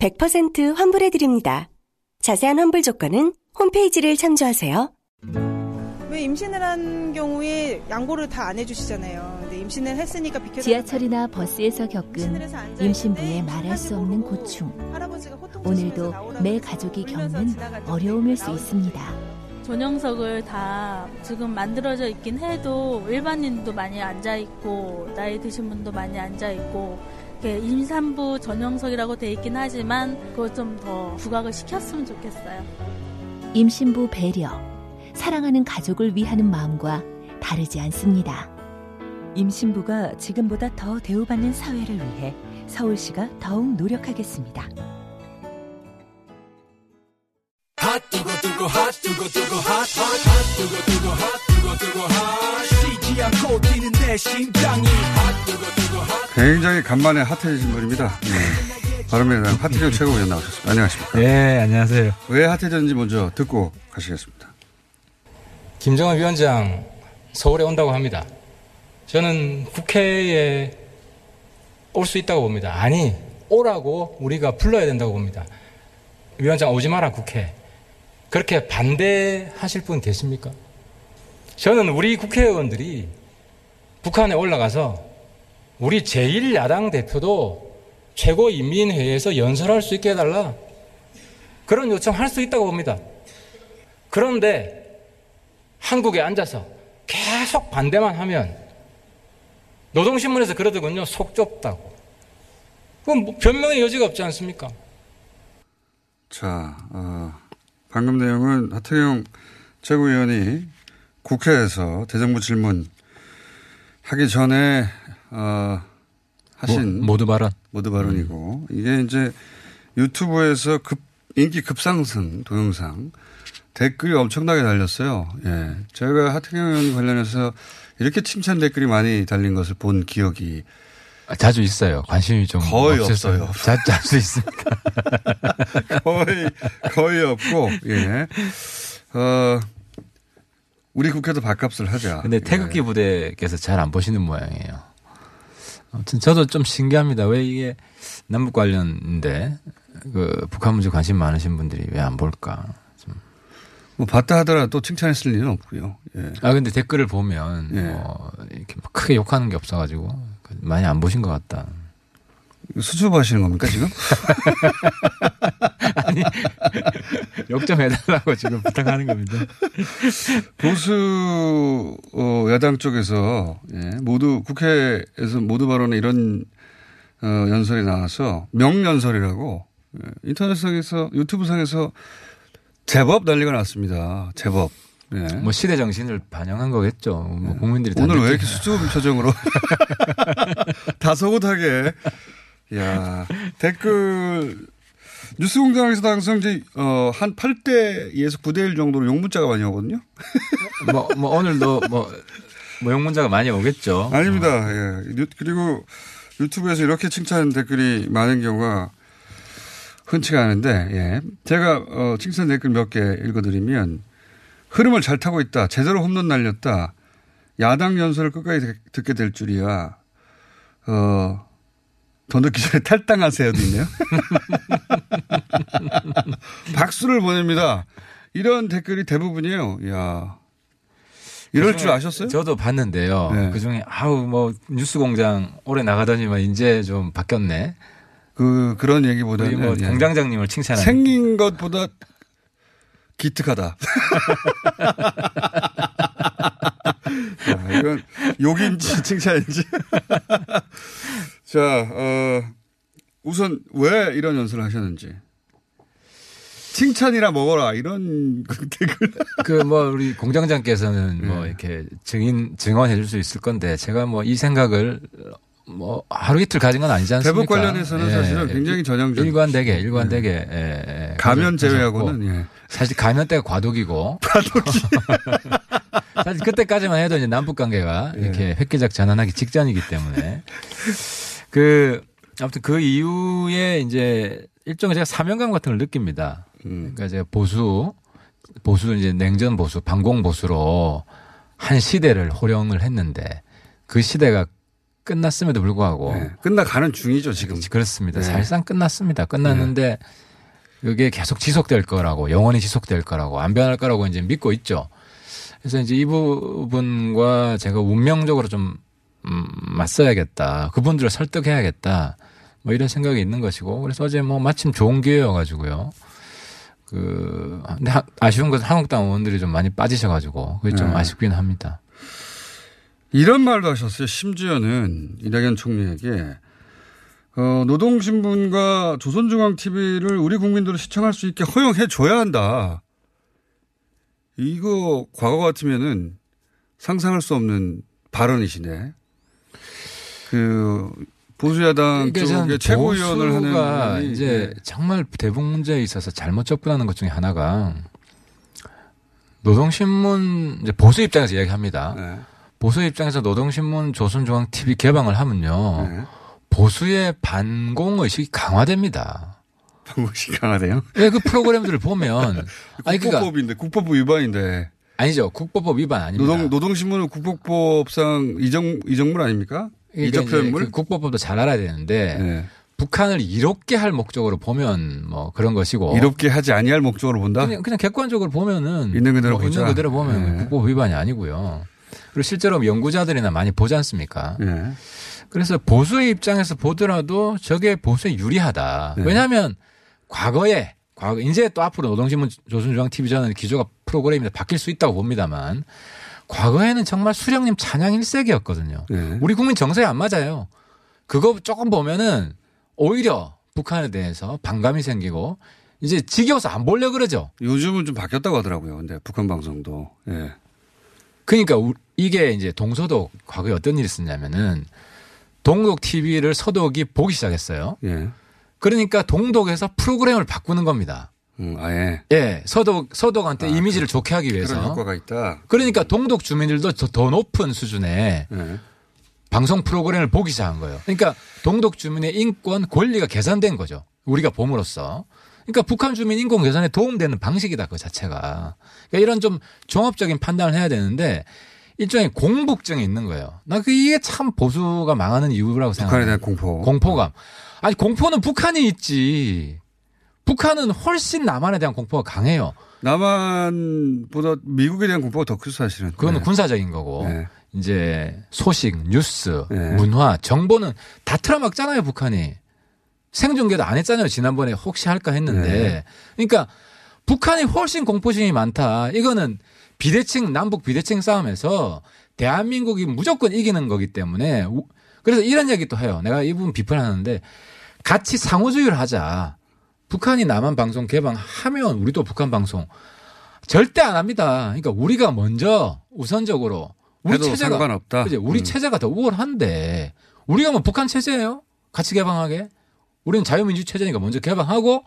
100% 환불해드립니다. 자세한 환불 조건은 홈페이지를 참조하세요. 왜 임신을 한 경우에 양보를 다 안 해주시잖아요. 근데 임신을 했으니까 비켜. 지하철이나 버스에서 겪은 임신부의 말할 수 없는 고충. 오늘도 매 가족이 겪는 어려움일 수 있습니다. 전용석을 다 지금 만들어져 있긴 해도 일반인도 많이 앉아 있고 나이 드신 분도 많이 앉아 있고 임산부 전용석이라고 돼 있긴 하지만 그거 좀더 부각을 시켰으면 좋겠어요. 임신부 배려, 사랑하는 가족을 위하는 마음과 다르지 않습니다. 임신부가 지금보다 더 대우받는 사회를 위해 서울시가 더욱 노력하겠습니다. 굉장히 간만에 핫해진 분입니다. 네. 바른미래당 하태경 최고위원 나오셨습니다. 안녕하십니까? 네, 안녕하세요. 왜 핫해졌는지 먼저 듣고 가시겠습니다. 김정은 위원장 서울에 온다고 합니다. 저는 국회에 올 수 있다고 봅니다. 아니, 오라고 우리가 불러야 된다고 봅니다. 위원장 오지 마라, 국회. 그렇게 반대하실 분 계십니까? 저는 우리 국회의원들이 북한에 올라가서 우리 제1야당 대표도 최고인민회의에서 연설할 수 있게 해달라. 그런 요청할 수 있다고 봅니다. 그런데 한국에 앉아서 계속 반대만 하면 노동신문에서 그러더군요. 속 좁다고. 그건 뭐 변명의 여지가 없지 않습니까? 자, 어, 방금 내용은 하태경 최고위원이 국회에서 대정부 질문 하기 전에 어, 하신 모, 두 발언 모두 발언이고 음. 이게 이제 유튜브에서 급 인기 급상승 동영상 댓글이 엄청나게 달렸어요. 예. 제가 하태경 의원 관련해서 이렇게 칭찬 댓글이 많이 달린 것을 본 기억이 자주 있어요. 관심이 좀 거의 없어요. 자주 자주 있습니다. 거의 거의 없고 예. 어 우리 국회도 밥값을 하자. 근데 태극기 예. 부대께서 잘 안 보시는 모양이에요. 아무튼 저도 좀 신기합니다. 왜 이게 남북 관련인데 그 북한 문제 관심 많으신 분들이 왜 안 볼까? 뭐 봤다 하더라도 또 칭찬했을 일은 없고요. 예. 아 근데 댓글을 보면 예. 뭐 이렇게 크게 욕하는 게 없어가지고 많이 안 보신 것 같다. 수줍어하시는 겁니까 지금? 아니 욕좀 해달라고 지금 부탁하는 겁니다. 보수 어, 야당 쪽에서 예, 모두 국회에서 모두 발언에 이런 어, 연설이 나와서 명연설이라고 예, 인터넷상에서 유튜브상에서 제법 난리가 났습니다. 제법. 예. 뭐 시대 정신을 반영한 거겠죠. 뭐 예. 국민들이 오늘 왜 이렇게 수줍은 표정으로 다소곳하게 야 댓글 뉴스공장에서도 항상 이제 어 한 8대 2에서 9대 1 정도로 욕 문자가 많이 오거든요. 뭐, 뭐 오늘도 뭐, 뭐욕 문자가 많이 오겠죠. 아닙니다. 어. 예. 그리고 유튜브에서 이렇게 칭찬 댓글이 많은 경우가 흔치가 않은데 예. 제가 어 칭찬 댓글 몇 개 읽어드리면 흐름을 잘 타고 있다. 제대로 홈런 날렸다. 야당 연설을 끝까지 듣게 될 줄이야. 어, 더 늦기 전에 탈당하세요도 있네요. 박수를 보냅니다. 이런 댓글이 대부분이에요. 야 이럴 줄 아셨어요? 저도 봤는데요. 네. 그 중에 아우 뭐 뉴스 공장 오래 나가더니만 이제 좀 바뀌었네. 그 그런 얘기보다는 뭐 예. 공장장님을 칭찬하는 생긴 것보다 기특하다. 자, 이건 욕인지 칭찬인지. 자, 어, 우선 왜 이런 연설을 하셨는지. 칭찬이라 먹어라 이런 댓글. 그 뭐 우리 공장장께서는 네. 뭐 이렇게 증인 증언해 줄 수 있을 건데 제가 뭐 이 생각을 뭐 하루 이틀 가진 건 아니지 않습니까? 대북 관련해서는 예. 사실은 굉장히 전형적. 일관되게 일관되게 예. 예. 가면 제외하고는 예. 사실 가면 때가 과도기고. 과도기. 사실 그때까지만 해도 이제 남북 관계가 예. 이렇게 획기적 전환하기 직전이기 때문에 그 아무튼 그 이후에 이제 일종의 제가 사명감 같은 걸 느낍니다. 음. 그러니까 제가 보수 보수 이제 냉전 보수 반공 보수로 한 시대를 호령을 했는데 그 시대가 끝났음에도 불구하고 네. 끝나가는 중이죠 지금 그렇습니다. 네. 사실상 끝났습니다. 끝났는데 네. 이게 계속 지속될 거라고 영원히 지속될 거라고 안 변할 거라고 이제 믿고 있죠. 그래서 이제 이 부분과 제가 운명적으로 좀 음, 맞서야겠다. 그분들을 설득해야겠다. 뭐 이런 생각이 있는 것이고 그래서 어제 뭐 마침 좋은 기회여가지고요. 그 근데 아쉬운 것은 한국당 의원들이 좀 많이 빠지셔가지고 그게 좀 네. 아쉽긴 합니다. 이런 말도 하셨어요. 심지어는 이낙연 총리에게 어, 노동신문과 조선중앙TV를 우리 국민들은 시청할 수 있게 허용해 줘야 한다. 이거 과거 같으면은 상상할 수 없는 발언이시네. 그 보수야당 쪽의 최고위원을 하는 이제 네. 정말 대북 문제에 있어서 잘못 접근하는 것 중에 하나가 노동신문 이제 보수 입장에서 이야기합니다. 네. 보수 입장에서 노동신문 조선중앙 TV 개방을 하면요 네. 보수의 반공 의식이 강화됩니다. 반공의식 강화돼요? 네, 그 프로그램들을 보면 국법법인데 국법법 위반인데 아니죠 국법법 위반 아닙니다. 노동 노동신문은 국법법상 이정 이정물 아닙니까? 이적 표현물? 그 국법법도 잘 알아야 되는데 네. 북한을 이롭게 할 목적으로 보면 뭐 그런 것이고 이롭게 하지 아니할 목적으로 본다. 그냥, 그냥 객관적으로 보면은 있는 그대로 뭐 있는 그대로 보면 네. 국법 위반이 아니고요. 그리고 실제로 연구자들이나 많이 보지 않습니까? 네. 그래서 보수의 입장에서 보더라도 저게 보수에 유리하다. 네. 왜냐하면 과거에 과거 이제 또 앞으로 노동신문 조선중앙 TV 저는 기조가 프로그램이 바뀔 수 있다고 봅니다만 과거에는 정말 수령님 찬양 일색이었거든요. 네. 우리 국민 정서에 안 맞아요. 그거 조금 보면은 오히려 북한에 대해서 반감이 생기고 이제 지겨워서 안 보려 그러죠. 요즘은 좀 바뀌었다고 하더라고요. 근데 북한 방송도. 예. 그러니까 이게 이제 동서독 과거에 어떤 일이 있었냐면은 동독 TV를 서독이 보기 시작했어요. 예. 그러니까 동독에서 프로그램을 바꾸는 겁니다. 음, 아예. 예, 서독 서독한테 아, 이미지를 그, 좋게 하기 위해서. 그런 효과가 있다. 그러니까 동독 주민들도 더, 더 높은 수준의 네. 방송 프로그램을 보기 시작한 거예요. 그러니까 동독 주민의 인권 권리가 개선된 거죠. 우리가 봄으로써. 그러니까 북한 주민 인권 개선에 도움되는 방식이다 그 자체가. 그러니까 이런 좀 종합적인 판단을 해야 되는데 일종의 공복증이 있는 거예요. 나 그게 참 보수가 망하는 이유라고 생각해요. 북한에 대한 공포. 공포감. 아니 공포는 북한이 있지. 북한은 훨씬 남한에 대한 공포가 강해요. 남한보다 미국에 대한 공포가 더 크죠 사실은. 그거는 네. 군사적인 거고 네. 이제 소식, 뉴스, 네. 문화, 정보는 다 틀어막잖아요 북한이. 생중계도 안 했잖아요 지난번에 혹시 할까 했는데. 네. 그러니까 북한이 훨씬 공포심이 많다. 이거는 비대칭 남북 비대칭 싸움에서 대한민국이 무조건 이기는 거기 때문에 그래서 이런 얘기 도 해요. 내가 이 부분 비판하는데 같이 상호주의를 하자. 북한이 남한 방송 개방하면 우리도 북한 방송 절대 안 합니다. 그러니까 우리가 먼저 우선적으로 우리 체제가 상관없다. 그치? 우리 음. 체제가 더 우월한데 우리가 뭐 북한 체제예요? 같이 개방하게? 우리는 자유민주 체제니까 먼저 개방하고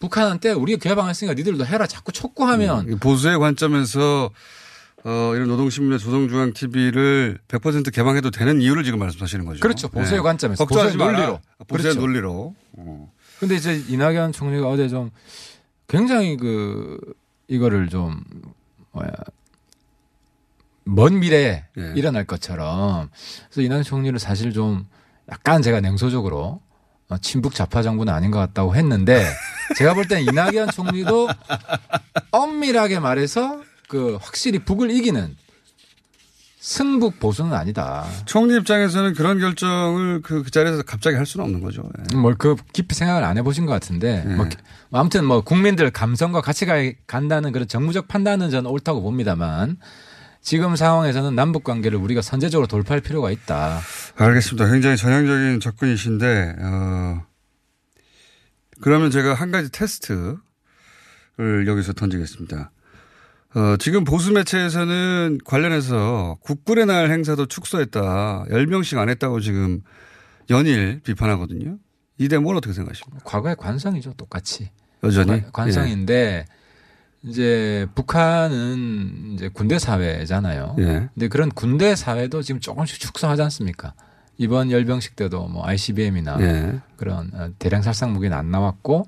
북한한테 우리가 개방했으니까 니들도 해라 자꾸 촉구하면 음, 보수의 관점에서 어, 이런 노동신문의 조선중앙 TV를 100% 개방해도 되는 이유를 지금 말씀하시는 거죠. 그렇죠. 보수의 네. 관점에서. 보수의 논리로. 보수의 그렇죠. 논리로. 어. 근데 이제 이낙연 총리가 어제 좀 굉장히 그 이거를 좀 뭐야 먼 미래에 예. 일어날 것처럼 그래서 이낙연 총리를 사실 좀 약간 제가 냉소적으로 어, 친북 좌파 정부는 아닌 것 같다고 했는데 제가 볼 때는 이낙연 총리도 엄밀하게 말해서 그 확실히 북을 이기는 승북 보수는 아니다. 총리 입장에서는 그런 결정을 그, 그 자리에서 갑자기 할 수는 없는 거죠. 네. 뭐그 깊이 생각을 안 해보신 것 같은데 네. 뭐 아무튼 뭐 국민들 감성과 같이 가, 간다는 그런 정무적 판단은 저는 옳다고 봅니다만 지금 상황에서는 남북 관계를 우리가 선제적으로 돌파할 필요가 있다. 알겠습니다. 굉장히 전향적인 접근이신데 어, 그러면 제가 한 가지 테스트를 여기서 던지겠습니다. 어, 지금 보수 매체에서는 관련해서 국군의 날 행사도 축소했다. 10명씩 안 했다고 지금 연일 비판하거든요. 이 대목을 어떻게 생각하십니까? 과거의 관성이죠, 똑같이. 여전히 관성인데 예. 이제 북한은 이제 군대 사회잖아요. 예. 근데 그런 군대 사회도 지금 조금씩 축소하지 않습니까? 이번 열병식 때도 뭐 ICBM이나 예. 그런 어, 대량 살상 무기는 안 나왔고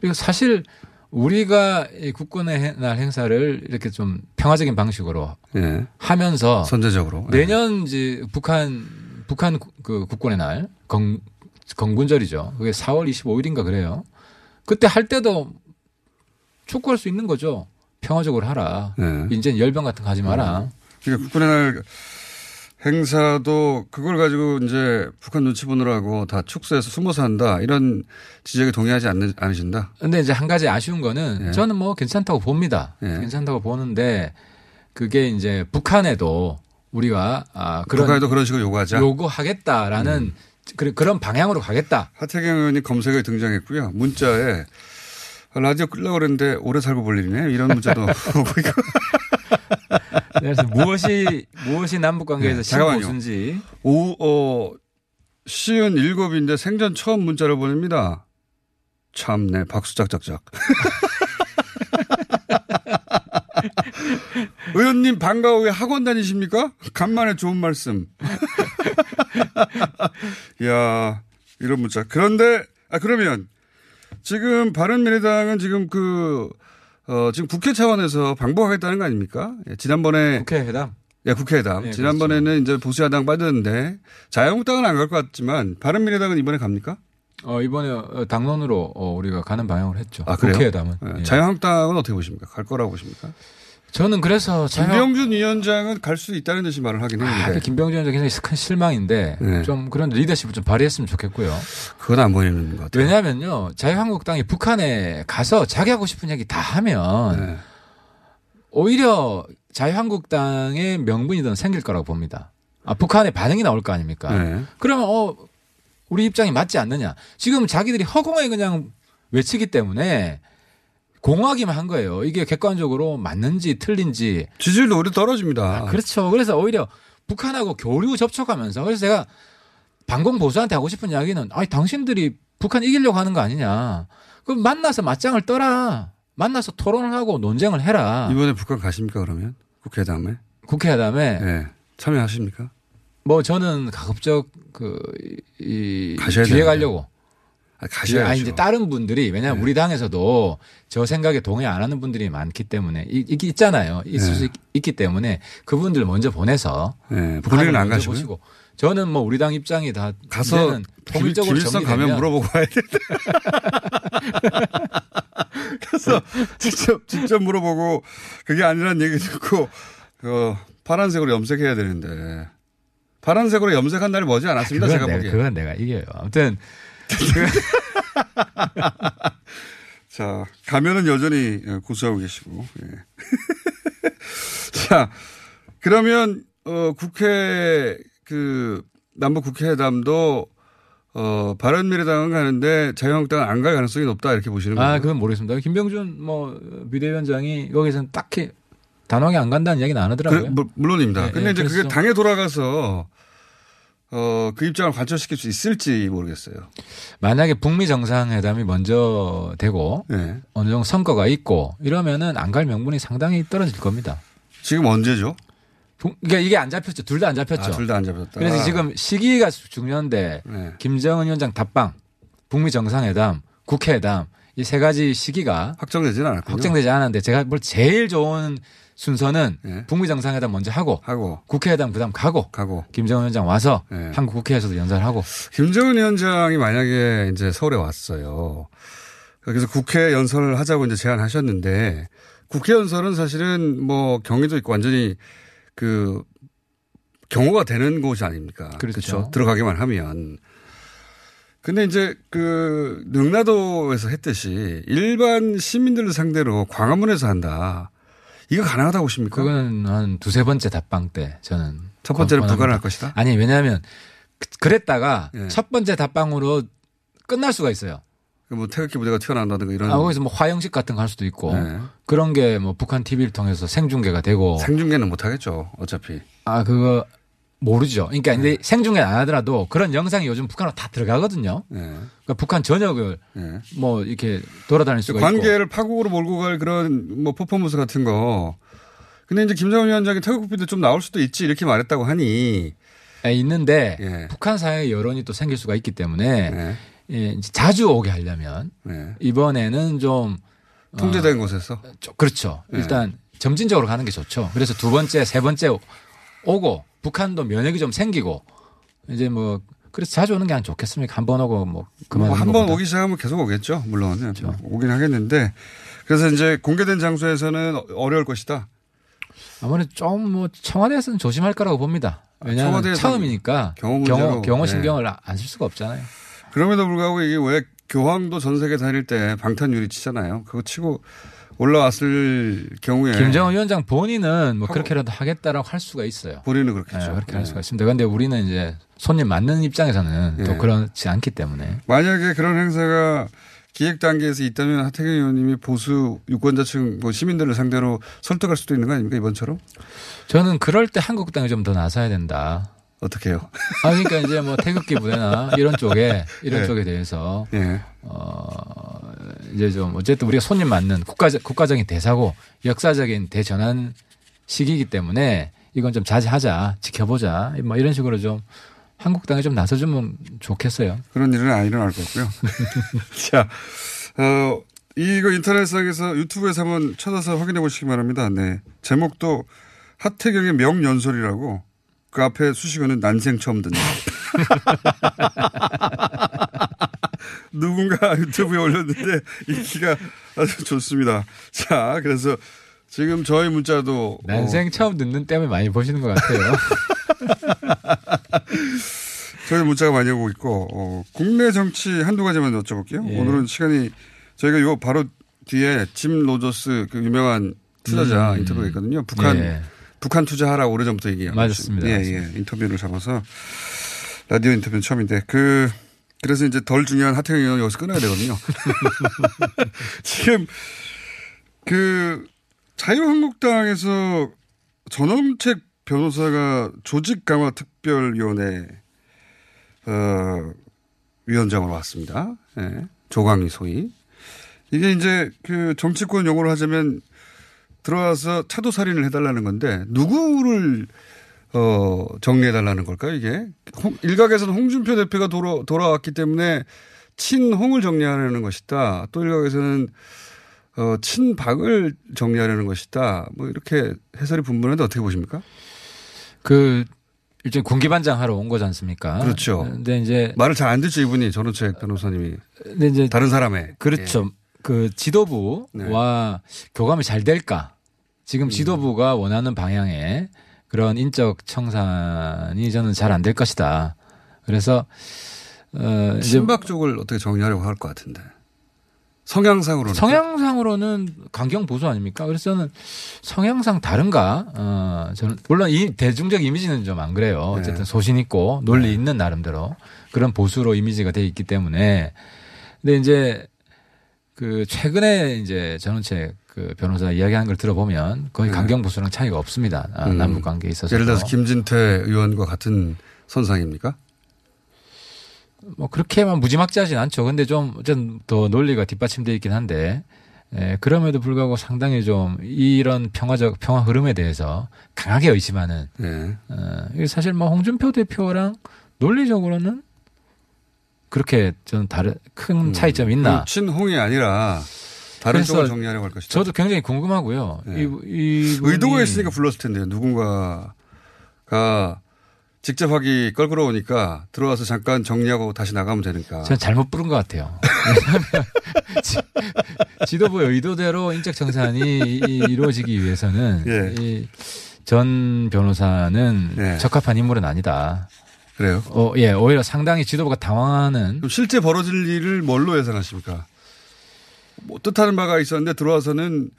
그리고 사실 우리가 이 국군의 날 행사를 이렇게 좀 평화적인 방식으로 예. 하면서 선제적으로 예. 내년 이제 북한 북한 그 국군의 날 건, 건군절이죠. 그게 4월 25일인가 그래요. 그때 할 때도 촉구할 수 있는 거죠. 평화적으로 하라. 네. 이제 열병 같은 거 하지 마라. 그러니까 국군의 날 행사도 그걸 가지고 이제 북한 눈치 보느라고 다 축소해서 숨어서 한다 이런 지적에 동의하지 않는, 않으신다. 근데 이제 한 가지 아쉬운 거는 네. 저는 뭐 괜찮다고 봅니다. 네. 괜찮다고 보는데 그게 이제 북한에도 우리가 아 그런 북한에도 그런 식으로 요구하자. 요구하겠다라는 음. 그런 방향으로 가겠다. 하태경 의원이 검색에 등장했고요. 문자에 라디오 끌려고 그랬는데 오래 살고 볼 일이네. 이런 문자도 오고 있고. 그래서 무엇이, 무엇이 남북 관계에서 네, 신고순지. 오, 어, 시은 일곱인데 생전 처음 문자를 보냅니다. 참네, 박수 짝짝짝. 의원님 반가워요. 학원 다니십니까? 간만에 좋은 말씀. 이야, 이런 문자. 그런데, 아, 그러면 지금 바른미래당은 지금 그, 어, 지금 국회 차원에서 방법하겠다는 거 아닙니까? 예, 지난번에. 국회회담. 예, 국회회담. 네, 지난번에는 그렇죠. 이제 보수야당 빠졌는데 자유한국당은 안 갈 것 같지만 바른미래당은 이번에 갑니까? 어, 이번에 어, 당론으로 어, 우리가 가는 방향을 했죠. 아? 국회회담은. 네. 예. 자유한국당은 어떻게 보십니까? 갈 거라고 보십니까? 저는 그래서 김병준 위원장은 갈 수 있다는 듯이 말을 하긴 했는데. 아, 김병준 위원장 굉장히 큰 실망인데 네. 좀 그런 리더십을 좀 발휘했으면 좋겠고요. 그건 안 보이는 것 같아요. 왜냐하면요, 자유한국당이 북한에 가서 자기 하고 싶은 얘기 다 하면 네. 오히려 자유한국당의 명분이 더 생길 거라고 봅니다. 아, 북한의 반응이 나올 거 아닙니까? 네. 그러면 어 우리 입장이 맞지 않느냐? 지금 자기들이 허공에 그냥 외치기 때문에 공하기만 한 거예요. 이게 객관적으로 맞는지 틀린지. 지지율도 오히려 떨어집니다. 아, 그렇죠. 그래서 오히려 북한하고 교류 접촉하면서 그래서 제가 방공 보수한테 하고 싶은 이야기는 아니 당신들이 북한 이기려고 하는 거 아니냐. 그럼 만나서 맞짱을 떠라. 만나서 토론을 하고 논쟁을 해라. 이번에 북한 가십니까 그러면 국회담에? 국회담에 네. 참여하십니까? 뭐 저는 가급적 그이 뒤에 되는데. 가려고 아, 가셔야죠. 아니 이제 다른 분들이 왜냐하면 네. 우리 당에서도 저 생각에 동의 안 하는 분들이 많기 때문에 있, 있잖아요. 있을 네. 수 있, 기 때문에 그분들 먼저 보내서 네. 본인은 안 가시고 보시고 저는 뭐 우리 당 입장이 다 가서 통일적으로 김일성 가면 물어보고 와야 된다. 그래서 직접 직접 물어보고 그게 아니란 얘기 듣고 그 파란색으로 염색해야 되는데 파란색으로 염색한 날이 머지 않았습니다. 제가 보기에. 그건 내가 이겨요. 아무튼 자, 가면은 여전히 고수하고 계시고. 예. 자, 그러면, 어, 국회, 그, 남북 국회회담도 어, 바른 미래당은 가는데 자유한국당은 안 갈 가능성이 높다 이렇게 보시는 거예요? 아, 그건 모르겠습니다. 김병준 뭐 비대위원장이 여기서는 딱히 단호하게 안 간다는 이야기는 안 하더라고요. 그, 물론입니다. 네, 근데 네, 이제 그게 당에 돌아가서 어, 그 입장을 관철시킬 수 있을지 모르겠어요. 만약에 북미 정상회담이 먼저 되고 네. 어느 정도 성과가 있고 이러면은 안 갈 명분이 상당히 떨어질 겁니다. 지금 언제죠? 그러니까 이게 안 잡혔죠. 둘 다 안 잡혔죠. 아, 둘다 안 잡혔다. 그래서 지금 시기가 중요한데 네. 김정은 위원장 답방, 북미 정상회담, 국회회담 이 세 가지 시기가 확정되지는 않았군요. 확정되지 않았는데 제가 뭘 제일 좋은 순서는 네. 북미 정상회담 먼저 하고, 하고 국회회담 그다음 가고, 가고 김정은 위원장 와서 네. 한국 국회에서도 연설하고. 김정은 위원장이 만약에 이제 서울에 왔어요. 그래서 국회 연설을 하자고 이제 제안하셨는데 국회 연설은 사실은 뭐 경위도 있고 완전히 그 경호가 되는 곳이 아닙니까? 그렇죠. 그렇죠? 들어가기만 하면. 근데 이제 그 능라도에서 했듯이 일반 시민들을 상대로 광화문에서 한다. 이거 가능하다고 보십니까? 그거는 한 두세 번째 답방 때 저는. 첫 번째는 불가능할 것이다? 아니, 왜냐하면 그, 그랬다가 네. 첫 번째 답방으로 끝날 수가 있어요. 뭐 태극기 부대가 튀어나온다든가 이런. 아, 거기서 뭐 화형식 같은 거 할 수도 있고. 네. 그런 게 뭐 북한 TV를 통해서 생중계가 되고. 생중계는 못 하겠죠. 어차피. 아, 그거 모르죠. 그러니까 네. 이제 생중계 안 하더라도 그런 영상이 요즘 북한으로 다 들어가거든요. 네. 그러니까 북한 전역을 네. 뭐 이렇게 돌아다닐 수가 관계를 있고. 관계를 파국으로 몰고 갈 그런 뭐 퍼포먼스 같은 거. 근데 이제 김정은 위원장이 태극기도 좀 나올 수도 있지 이렇게 말했다고 하니. 네, 있는데 예. 북한 사회 여론이 또 생길 수가 있기 때문에 네. 예, 자주 오게 하려면 네. 이번에는 좀 통제된 어, 곳에서 그렇죠. 일단 점진적으로 가는 게 좋죠. 그래서 두 번째, 세 번째 오고 북한도 면역이 좀 생기고 이제 뭐 그래서 자주 오는 게 안 좋겠습니까? 한 번 오고 뭐 그만 뭐 한번 오기 시작하면 계속 오겠죠. 물론 그렇죠. 오긴 하겠는데 그래서 이제 공개된 장소에서는 어려울 것이다. 아무래도 좀 뭐 청와대에서는 조심할 거라고 봅니다. 왜냐하면 처음이니까 경호, 경호, 경호 신경을 네. 안쓸 수가 없잖아요. 그럼에도 불구하고 이게 왜 교황도 전 세계 다닐 때 방탄유리 치잖아요. 그거 치고 올라왔을 경우에 김정은 위원장 본인은 뭐 그렇게라도 하겠다라고 할 수가 있어요. 본인은 그렇겠죠. 네, 그렇게 네. 할 수가 있습니다. 그런데 우리는 이제 손님 맞는 입장에서는 네. 또 그렇지 않기 때문에 만약에 그런 행사가 기획 단계에서 있다면 하태경 의원님이 보수 유권자층 뭐 시민들을 상대로 설득할 수도 있는 거 아닙니까 이번처럼? 저는 그럴 때 한국당이 좀 더 나서야 된다. 어떻게 해요? 아, 그러니까 이제 뭐 태극기 부대나 이런 쪽에, 이런 네. 쪽에 대해서, 네. 어, 이제 좀 어쨌든 우리가 손님 맞는 국가, 국가적인 대사고 역사적인 대전환 시기이기 때문에 이건 좀 자제하자, 지켜보자, 뭐 이런 식으로 좀 한국당에 좀 나서주면 좋겠어요. 그런 일은 안 일어날 거고요. 자, 어, 이거 인터넷상에서 유튜브에서 한번 찾아서 확인해 보시기 바랍니다. 네. 제목도 하태경의 명연설이라고 그 앞에 수식어는 난생 처음 듣는. 누군가 유튜브에 올렸는데 인기가 아주 좋습니다. 자, 그래서 지금 저희 문자도 난생 어. 처음 듣는 때문에 많이 보시는 것 같아요. 저희 문자가 많이 오고 있고 어, 국내 정치 한두 가지만 여쭤볼게요. 예. 오늘은 시간이 저희가 요 바로 뒤에 짐 로저스 그 유명한 투자자 음. 인터뷰가 있거든요. 북한 예. 북한 투자하라고 오래전부터 얘기해요. 맞습니다. 예, 예. 인터뷰를 잡아서 라디오 인터뷰는 처음인데 그 그래서 이제 덜 중요한 하태경 의원 여기서 끊어야 되거든요. 지금 그 자유한국당에서 전원책 변호사가 조직 강화 특별위원회 어 위원장으로 왔습니다. 예. 조광희 소위. 이게 이제 그 정치권 용어로 하자면 들어와서 차도 살인을 해달라는 건데 누구를 어, 정리해달라는 걸까요, 이게? 홍, 일각에서는 홍준표 대표가 돌아, 돌아왔기 때문에 친홍을 정리하려는 것이다. 또 일각에서는 어, 친박을 정리하려는 것이다. 뭐 이렇게 해설이 분분한데 어떻게 보십니까? 그, 일종 군기반장 하러 온 거지 않습니까? 그렇죠. 근데 이제. 말을 잘 안 듣죠, 이분이. 전우책 변호사님이. 근데 이제. 다른 사람의. 그렇죠. 예. 그 지도부와 네. 교감이 잘 될까? 지금 음. 지도부가 원하는 방향에 그런 인적 청산이 저는 잘 안 될 것이다. 그래서 어 친박 쪽을 어떻게 정리하려고 할 것 같은데. 성향상으로는 성향상으로는 강경 보수 아닙니까? 그래서 저는 성향상 다른가? 어 저는 물론 이 대중적 이미지는 좀 안 그래요. 네. 어쨌든 소신 있고 논리 네. 있는 나름대로 그런 보수로 이미지가 돼 있기 때문에 근데 이제 그 최근에 이제 전원책 그 변호사 이야기한 걸 들어보면 거의 네. 강경 보수랑 차이가 없습니다. 아, 음. 남북 관계에 있어서. 예를 들어서 김진태 의원과 같은 선상입니까? 뭐 그렇게만 무지막지하진 않죠. 근데 좀 어쨌든 더 논리가 뒷받침되어 있긴 한데 예, 그럼에도 불구하고 상당히 좀 이런 평화적 평화 흐름에 대해서 강하게 의심하는. 네. 어, 사실 뭐 홍준표 대표랑 논리적으로는 그렇게 저는 다른 큰 음. 차이점이 있나? 친홍이 아니라 다른 쪽을 정리하려고 할 것이다. 저도 굉장히 궁금하고요. 네. 이, 이 의도가 있으니까 불렀을 텐데요. 누군가가 직접 하기 껄끄러우니까 들어와서 잠깐 정리하고 다시 나가면 되니까. 저는 잘못 부른 것 같아요. 왜냐하면 지도부의 의도대로 인적 정산이 이루어지기 위해서는 예. 이전 변호사는 예. 적합한 인물은 아니다. 그래요? 어, 예, 오히려 상당히 지도부가 당황하는. 실제 벌어질 일을 뭘로 예상하십니까? 뭐 뜻하는 바가 있었는데 들어와서는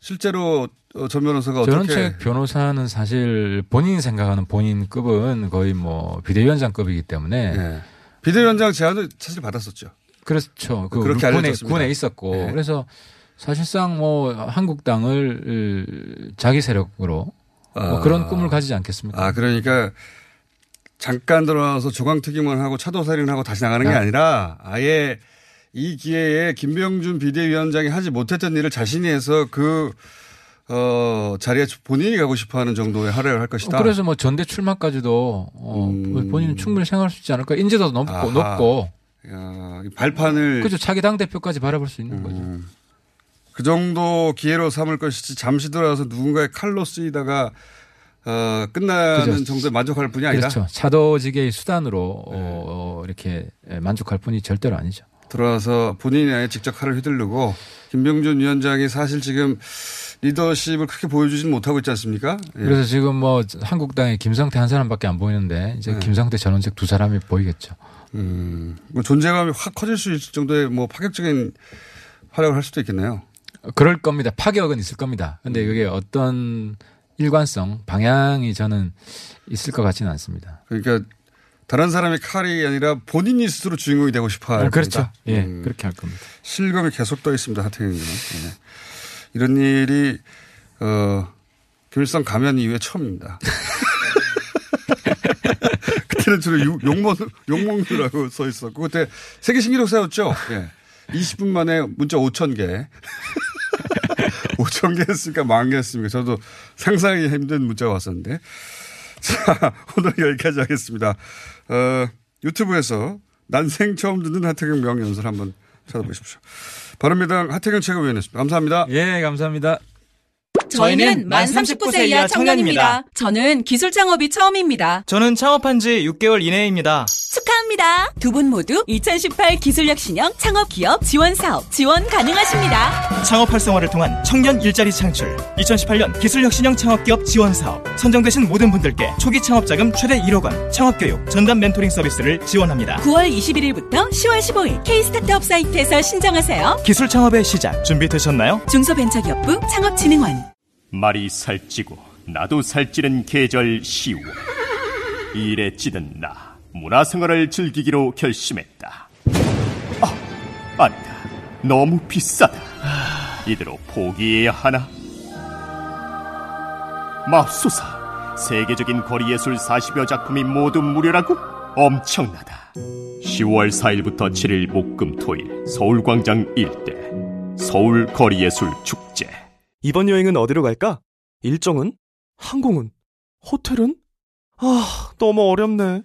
실제로 어, 전 변호사가 어떻게. 전원책 변호사는 사실 본인이 생각하는 본인 급은 거의 뭐 비대위원장급이기 때문에. 네. 비대위원장 제안을 사실 받았었죠. 그렇죠. 그 그렇게 군에, 군에 있었고. 네. 그래서 사실상 뭐 한국당을 자기 세력으로 뭐 아. 뭐 그런 꿈을 가지지 않겠습니까? 아, 그러니까 잠깐 들어와서 조강특위만 하고 차도살인하고 다시 나가는 게 아. 아니라 아예 이 기회에 김병준 비대위원장이 하지 못했던 일을 자신이 해서 그 어, 자리에 본인이 가고 싶어 하는 정도의 할애를 할 것이다. 그래서 뭐 전대 출마까지도 어, 음. 본인은 충분히 생각할 수 있지 않을까. 인지도도 높고, 아하. 높고. 야, 발판을. 그렇죠. 자기 당대표까지 바라볼 수 있는 음. 거죠. 그 정도 기회로 삼을 것이지 잠시 돌아서 누군가의 칼로 쓰이다가 어, 끝나는 그렇죠. 정도에 만족할 뿐이 아니라. 그렇죠. 차도직의 수단으로 네. 어, 이렇게 만족할 뿐이 절대로 아니죠. 들어와서 본인이 아예 직접 칼을 휘두르고 김병준 위원장이 사실 지금 리더십을 크게 보여주지는 못하고 있지 않습니까? 예. 그래서 지금 뭐 한국당에 김성태 한 사람밖에 안 보이는데 이제 네. 김성태 전원책 두 사람이 보이겠죠. 음, 뭐 존재감이 확 커질 수 있을 정도의 뭐 파격적인 활약을 할 수도 있겠네요. 그럴 겁니다. 파격은 있을 겁니다. 근데 음. 이게 어떤 일관성, 방향이 저는 있을 것 같지는 않습니다. 그러니까 다른 사람의 칼이 아니라 본인이 스스로 주인공이 되고 싶어 할 아, 그렇죠. 예, 음. 그렇게 할 겁니다. 실검이 계속 떠 있습니다. 하태경 의원은. 네. 이런 일이 어, 김일성 가면 이후에 처음입니다. 그때는 주로 욕먹, 욕먹느라고 써 있었고, 그때 세계 신기록 세웠죠? 예. 20분 만에 문자 5천 개. 5천 개 했으니까 만 개 했습니까? 저도 상상하기 힘든 문자가 왔었는데. 자, 오늘 여기까지 하겠습니다. 어, 유튜브에서 난생 처음 듣는 하태경 명연설 한번 찾아보십시오. 바른미당 하태경 최고위원이었습니다. 감사합니다. 예, 감사합니다. 저희는 만 39세 이하 청년입니다. 저는 기술 창업이 처음입니다. 저는 창업한 지 6개월 이내입니다. 축하합니다. 두 분 모두 2018 기술혁신형 창업 기업 지원 사업 지원 가능하십니다. 창업 활성화를 통한 청년 일자리 창출 2018년 기술혁신형 창업 기업 지원 사업 선정되신 모든 분들께 초기 창업 자금 최대 1억 원 창업 교육 전담 멘토링 서비스를 지원합니다. 9월 21일부터 10월 15일 K스타트업 사이트에서 신청하세요. 기술 창업의 시작 준비되셨나요? 중소벤처기업부 창업진흥원 말이 살찌고 나도 살찌는 계절 10월 일에 찌든 나 문화생활을 즐기기로 결심했다 아 아니다 너무 비싸다 이대로 포기해야 하나 맙소사 세계적인 거리예술 40여 작품이 모두 무료라고? 엄청나다 10월 4일부터 7일 목금토일 서울광장 일대 서울 거리예술 축제 이번 여행은 어디로 갈까? 일정은? 항공은? 호텔은? 아, 너무 어렵네.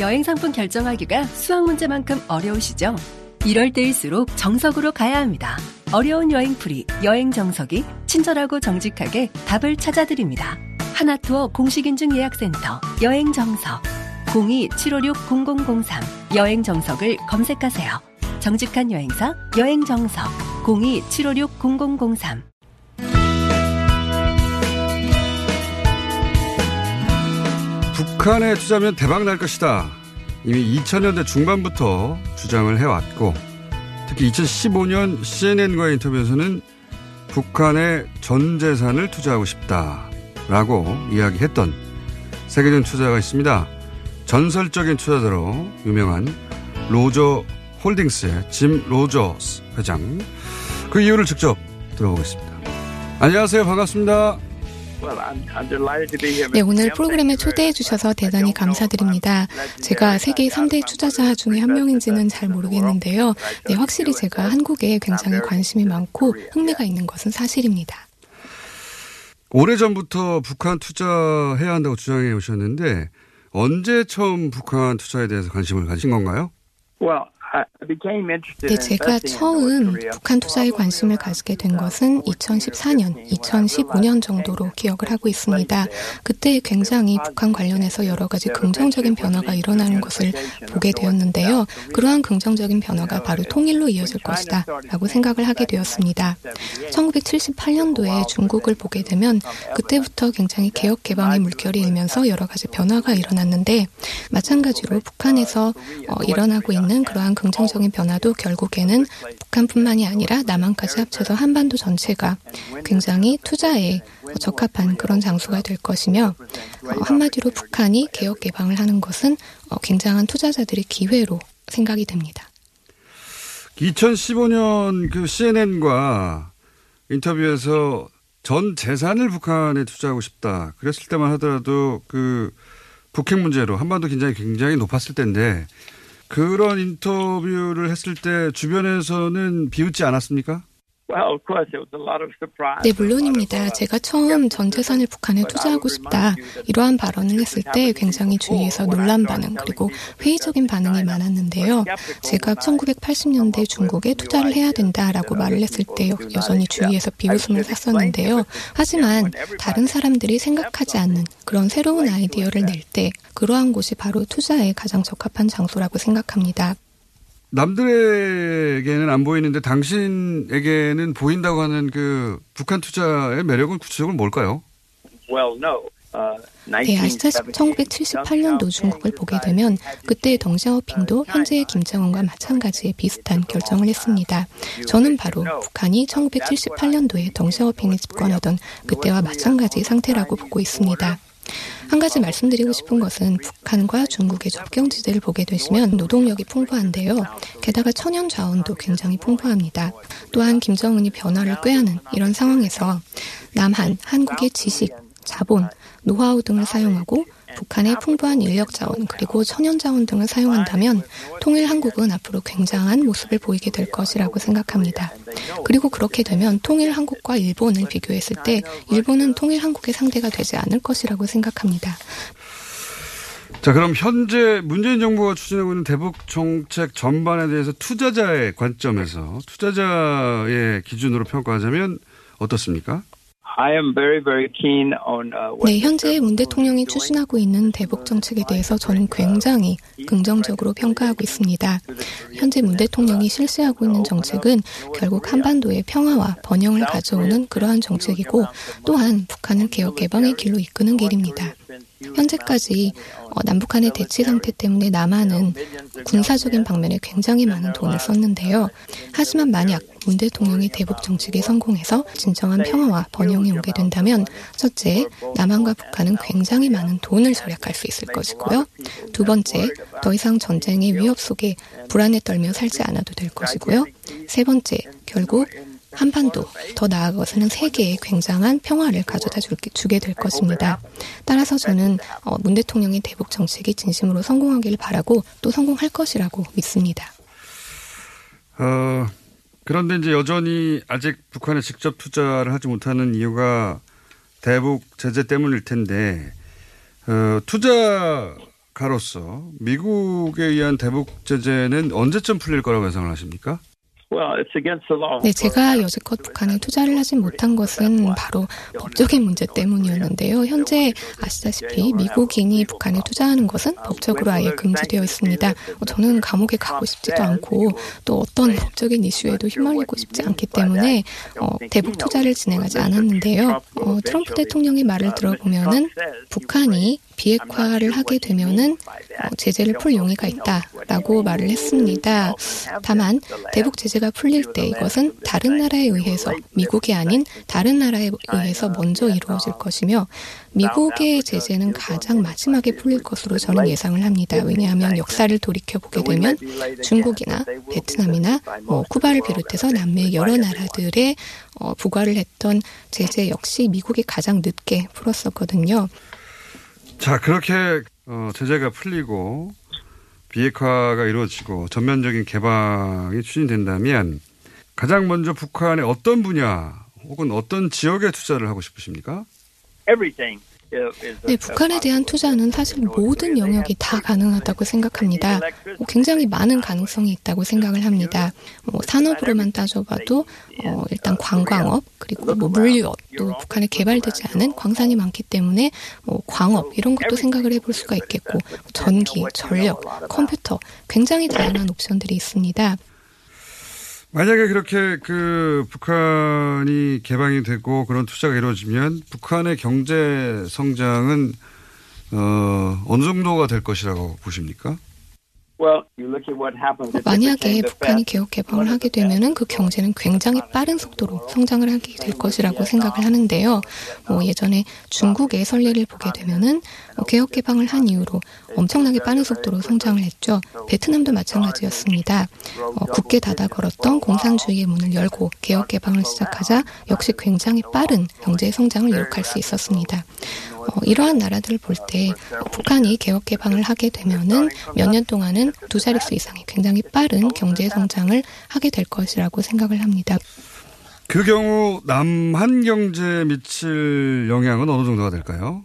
여행 상품 결정하기가 수학 문제만큼 어려우시죠? 이럴 때일수록 정석으로 가야 합니다. 어려운 여행풀이, 여행 정석이 친절하고 정직하게 답을 찾아드립니다. 하나투어 공식인증 예약센터, 여행 정석. 02-756-0003 여행 정석을 검색하세요. 정직한 여행사 여행 정석 02-756-0003 북한에 투자하면 대박 날 것이다. 이미 2000년대 중반부터 주장을 해왔고 특히 2015년 CNN과의 인터뷰에서는 북한에 전 재산을 투자하고 싶다라고 이야기했던 세계적인 투자가 있습니다. 전설적인 투자자로 유명한 로저 홀딩스의 짐 로저스 회장. 그 이유를 직접 들어보겠습니다. 안녕하세요. 반갑습니다. 네, 오늘 프로그램에 초대해 주셔서 대단히 감사드립니다. 제가 세계 3대 투자자 중에 한 명인지는 잘 모르겠는데요. 네, 확실히 제가 한국에 굉장히 관심이 많고 흥미가 있는 것은 사실입니다. 오래전부터 북한 투자해야 한다고 주장해 오셨는데 언제 처음 북한 투자에 대해서 관심을 가진 건가요? 네, 제가 처음 북한 투자에 관심을 가지게 된 것은 2014년, 2015년 정도로 기억을 하고 있습니다. 그때 굉장히 북한 관련해서 여러 가지 긍정적인 변화가 일어나는 것을 보게 되었는데요. 그러한 긍정적인 변화가 바로 통일로 이어질 것이다 라고 생각을 하게 되었습니다. 1978년도에 중국을 보게 되면 그때부터 굉장히 개혁 개방의 물결이 일면서 여러 가지 변화가 일어났는데 마찬가지로 북한에서 어, 일어나고 있는 그러한 긍정적인 변화도 결국에는 북한뿐만이 아니라 남한까지 합쳐서 한반도 전체가 굉장히 투자에 적합한 그런 장소가 될 것이며 어, 한마디로 북한이 개혁 개방을 하는 것은 어, 굉장한 투자자들의 기회로 생각이 됩니다. 2015년 그 CNN과 인터뷰에서 전 재산을 북한에 투자하고 싶다. 그랬을 때만 하더라도 그 북핵 문제로 한반도 긴장이 굉장히 높았을 때인데 그런 인터뷰를 했을 때 주변에서는 비웃지 않았습니까? 네, 물론입니다. 제가 처음 전 재산을 북한에 투자하고 싶다 이러한 발언을 했을 때 굉장히 주위에서 놀란 반응 그리고 회의적인 반응이 많았는데요. 제가 1980년대 중국에 투자를 해야 된다라고 말을 했을 때 여전히 주위에서 비웃음을 샀었는데요. 하지만 다른 사람들이 생각하지 않는 그런 새로운 아이디어를 낼 때 그러한 곳이 바로 투자에 가장 적합한 장소라고 생각합니다. 남들에게는 안 보이는데 당신에게는 보인다고 하는 그 북한 투자의 매력은 구체적으로 뭘까요? 네, 아시다시피 1978년도 중국을 보게 되면 그때 덩샤오핑도 현재의 김정은과 마찬가지의 비슷한 결정을 했습니다. 저는 바로 북한이 1978년도에 덩샤오핑이 집권하던 그때와 마찬가지 상태라고 보고 있습니다. 한 가지 말씀드리고 싶은 것은 북한과 중국의 접경지대를 보게 되시면 노동력이 풍부한데요. 게다가 천연 자원도 굉장히 풍부합니다. 또한 김정은이 변화를 꾀하는 이런 상황에서 남한, 한국의 지식, 자본, 노하우 등을 사용하고 북한의 풍부한 인력 자원 그리고 천연 자원 등을 사용한다면 통일 한국은 앞으로 굉장한 모습을 보이게 될 것이라고 생각합니다. 그리고 그렇게 되면 통일 한국과 일본을 비교했을 때 일본은 통일 한국의 상대가 되지 않을 것이라고 생각합니다. 자, 그럼 현재 문재인 정부가 추진하고 있는 대북 정책 전반에 대해서 투자자의 관점에서 투자자의 기준으로 평가하자면 어떻습니까? Uh, 네, 현재 문 대통령이 추진하고 있는 대북 정책에 대해서 저는 굉장히 긍정적으로 평가하고 있습니다. 현재 문 대통령이 실시하고 있는 정책은 결국 한반도의 평화와 번영을 가져오는 그러한 정책이고 또한 북한을 개혁 개방의 길로 이끄는 길입니다. 현재까지 어, 남북한의 대치 상태 때문에 남한은 군사적인 방면에 굉장히 많은 돈을 썼는데요. 하지만 만약 문 대통령이 대북 정책에 성공해서 진정한 평화와 번영이 오게 된다면 첫째, 남한과 북한은 굉장히 많은 돈을 절약할 수 있을 것이고요. 두 번째, 더 이상 전쟁의 위협 속에 불안에 떨며 살지 않아도 될 것이고요. 세 번째, 결국 한반도, 더 나아가서는 세계에 굉장한 평화를 가져다 주게 될 것입니다. 따라서 저는 어, 문 대통령의 대북 정책이 진심으로 성공하기를 바라고 또 성공할 것이라고 믿습니다. 어, 그런데 이제 여전히 아직 북한에 직접 투자를 하지 못하는 이유가 대북 제재 때문일 텐데 어, 투자가로서 미국에 의한 대북 제재는 언제쯤 풀릴 거라고 예상을 하십니까? 네, 제가 여지껏 북한에 투자를 하지 못한 것은 바로 법적인 문제 때문이었는데요. 현재 아시다시피 미국인이 북한에 투자하는 것은 법적으로 아예 금지되어 있습니다. 어, 저는 감옥에 가고 싶지도 않고 또 어떤 법적인 이슈에도 휘말리고 싶지 않기 때문에 어, 대북 투자를 진행하지 않았는데요. 어, 트럼프 대통령의 말을 들어보면은 북한이 비핵화를 하게 되면은 어, 제재를 풀 용의가 있다라고 말을 했습니다. 다만 대북 제재가 풀릴 때 이것은 다른 나라에 의해서 미국이 아닌 다른 나라에 의해서 먼저 이루어질 것이며 미국의 제재는 가장 마지막에 풀릴 것으로 저는 예상을 합니다. 왜냐하면 역사를 돌이켜 보게 되면 중국이나 베트남이나 뭐 쿠바를 비롯해서 남미 여러 나라들의 어, 부과를 했던 제재 역시 미국이 가장 늦게 풀었었거든요. 자, 그렇게 어, 제재가 풀리고 비핵화가 이루어지고 전면적인 개방이 추진된다면 가장 먼저 북한의 어떤 분야 혹은 어떤 지역에 투자를 하고 싶으십니까? 네, 북한에 대한 투자는 사실 모든 영역이 다 가능하다고 생각합니다. 뭐 굉장히 많은 가능성이 있다고 생각을 합니다. 뭐 산업으로만 따져봐도 어, 일단 관광업 그리고 뭐 물류업 또 북한에 개발되지 않은 광산이 많기 때문에 뭐 광업 이런 것도 생각을 해볼 수가 있겠고 전기, 전력, 컴퓨터 굉장히 다양한 옵션들이 있습니다. 만약에 그렇게 그 북한이 개방이 되고 그런 투자가 이루어지면 북한의 경제 성장은 어, 어느 정도가 될 것이라고 보십니까? 만약에 북한이 개혁 개방을 하게 되면은 그 경제는 굉장히 빠른 속도로 성장을 하게 될 것이라고 생각을 하는데요. 뭐 예전에 중국의 선례를 보게 되면은 뭐 개혁 개방을 한 이후로 엄청나게 빠른 속도로 성장을 했죠. 베트남도 마찬가지였습니다. 어, 굳게 닫아 걸었던 공산주의의 문을 열고 개혁 개방을 시작하자 역시 굉장히 빠른 경제 성장을 이룩할 수 있었습니다. 어, 이러한 나라들을 볼 때 북한이 개혁 개방을 하게 되면은 몇 년 동안은 두 자릿수 이상의 굉장히 빠른 경제 성장을 하게 될 것이라고 생각을 합니다. 그 경우 남한 경제에 미칠 영향은 어느 정도가 될까요?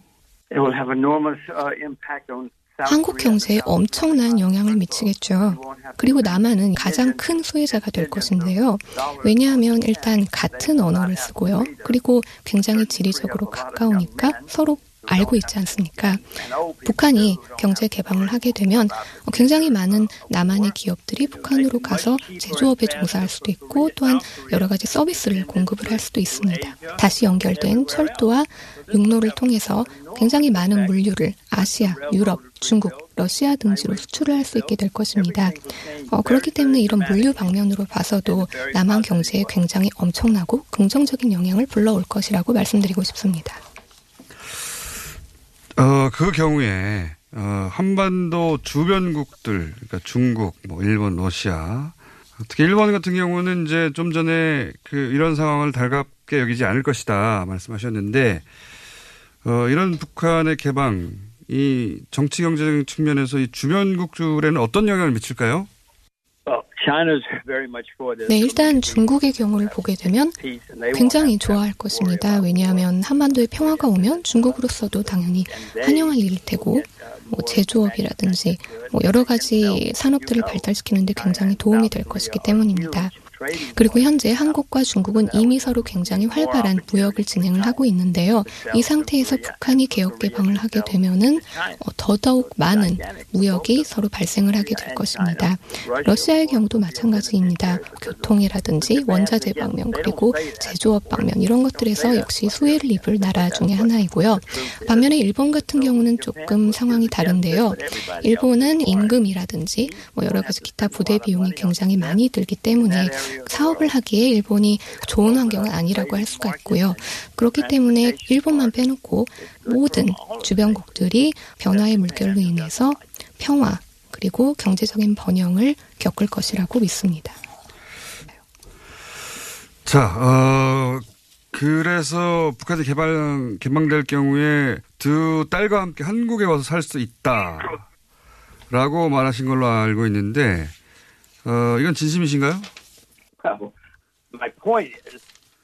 한국 경제에 엄청난 영향을 미치겠죠. 그리고 남한은 가장 큰 수혜자가 될 것인데요. 왜냐하면 일단 같은 언어를 쓰고요. 그리고 굉장히 지리적으로 가까우니까 서로 알고 있지 않습니까? 북한이 경제 개방을 하게 되면 굉장히 많은 남한의 기업들이 북한으로 가서 제조업에 종사할 수도 있고 또한 여러 가지 서비스를 공급을 할 수도 있습니다. 다시 연결된 철도와 육로를 통해서 굉장히 많은 물류를 아시아, 유럽, 중국, 러시아 등지로 수출을 할 수 있게 될 것입니다. 어, 그렇기 때문에 이런 물류 방면으로 봐서도 남한 경제에 굉장히 엄청나고 긍정적인 영향을 불러올 것이라고 말씀드리고 싶습니다. 어, 그 경우에, 어, 한반도 주변국들, 그러니까 중국, 뭐, 일본, 러시아, 특히 일본 같은 경우는 이제 좀 전에 그 이런 상황을 달갑게 여기지 않을 것이다 말씀하셨는데, 어, 이런 북한의 개방, 이 정치 경제적인 측면에서 이 주변국들에는 어떤 영향을 미칠까요? 네, 일단 중국의 경우를 보게 되면 굉장히 좋아할 것입니다. 왜냐하면 한반도에 평화가 오면 중국으로서도 당연히 환영할 일일 테고, 뭐 제조업이라든지 뭐 여러 가지 산업들을 발달시키는데 굉장히 도움이 될 것이기 때문입니다. 그리고 현재 한국과 중국은 이미 서로 굉장히 활발한 무역을 진행을 하고 있는데요. 이 상태에서 북한이 개혁 개방을 하게 되면은 어, 더더욱 많은 무역이 서로 발생을 하게 될 것입니다. 러시아의 경우도 마찬가지입니다. 교통이라든지 원자재 방면 그리고 제조업 방면 이런 것들에서 역시 수혜를 입을 나라 중에 하나이고요. 반면에 일본 같은 경우는 조금 상황이 다른데요. 일본은 임금이라든지 뭐 여러 가지 기타 부대 비용이 굉장히 많이 들기 때문에 사업을 하기에 일본이 좋은 환경은 아니라고 할 수가 있고요. 그렇기 때문에 일본만 빼놓고 모든 주변국들이 변화의 물결로 인해서 평화 그리고 경제적인 번영을 겪을 것이라고 믿습니다. 자, 어, 그래서 북한이 개방, 개방될 경우에 두 딸과 함께 한국에 와서 살 수 있다. 라고 말하신 걸로 알고 있는데, 어, 이건 진심이신가요?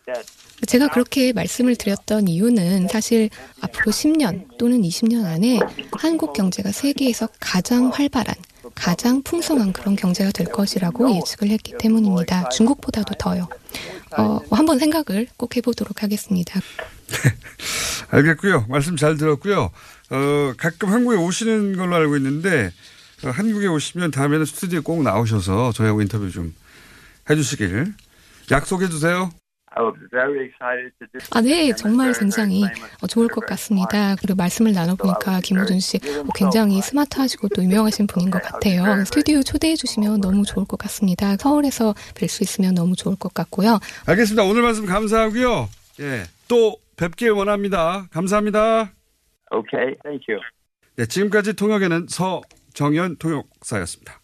제가 그렇게 말씀을 드렸던 이유는 사실 앞으로 10년 또는 20년 안에 한국 경제가 세계에서 가장 활발한 가장 풍성한 그런 경제가 될 것이라고 예측을 했기 때문입니다. 중국보다도 더요. 어, 한번 생각을 꼭 해보도록 하겠습니다. 알겠고요. 말씀 잘 들었고요. 어, 가끔 한국에 오시는 걸로 알고 있는데 어, 한국에 오시면 다음에는 스튜디오에 꼭 나오셔서 저희하고 인터뷰 좀 해주시길 약속해 주세요. 아, 네, 정말 굉장히 어, 좋을 것 같습니다. 그리고 말씀을 나눠보니까 김어준 씨 어, 굉장히 스마트하시고 또 유명하신 분인 것 같아요. 스튜디오 초대해 주시면 너무 좋을 것 같습니다. 서울에서 뵐 수 있으면 너무 좋을 것 같고요. 알겠습니다. 오늘 말씀 감사하고요. 예, 또 뵙길 원합니다. 감사합니다. Okay, thank you. 네, 지금까지 통역에는 서정현 통역사였습니다.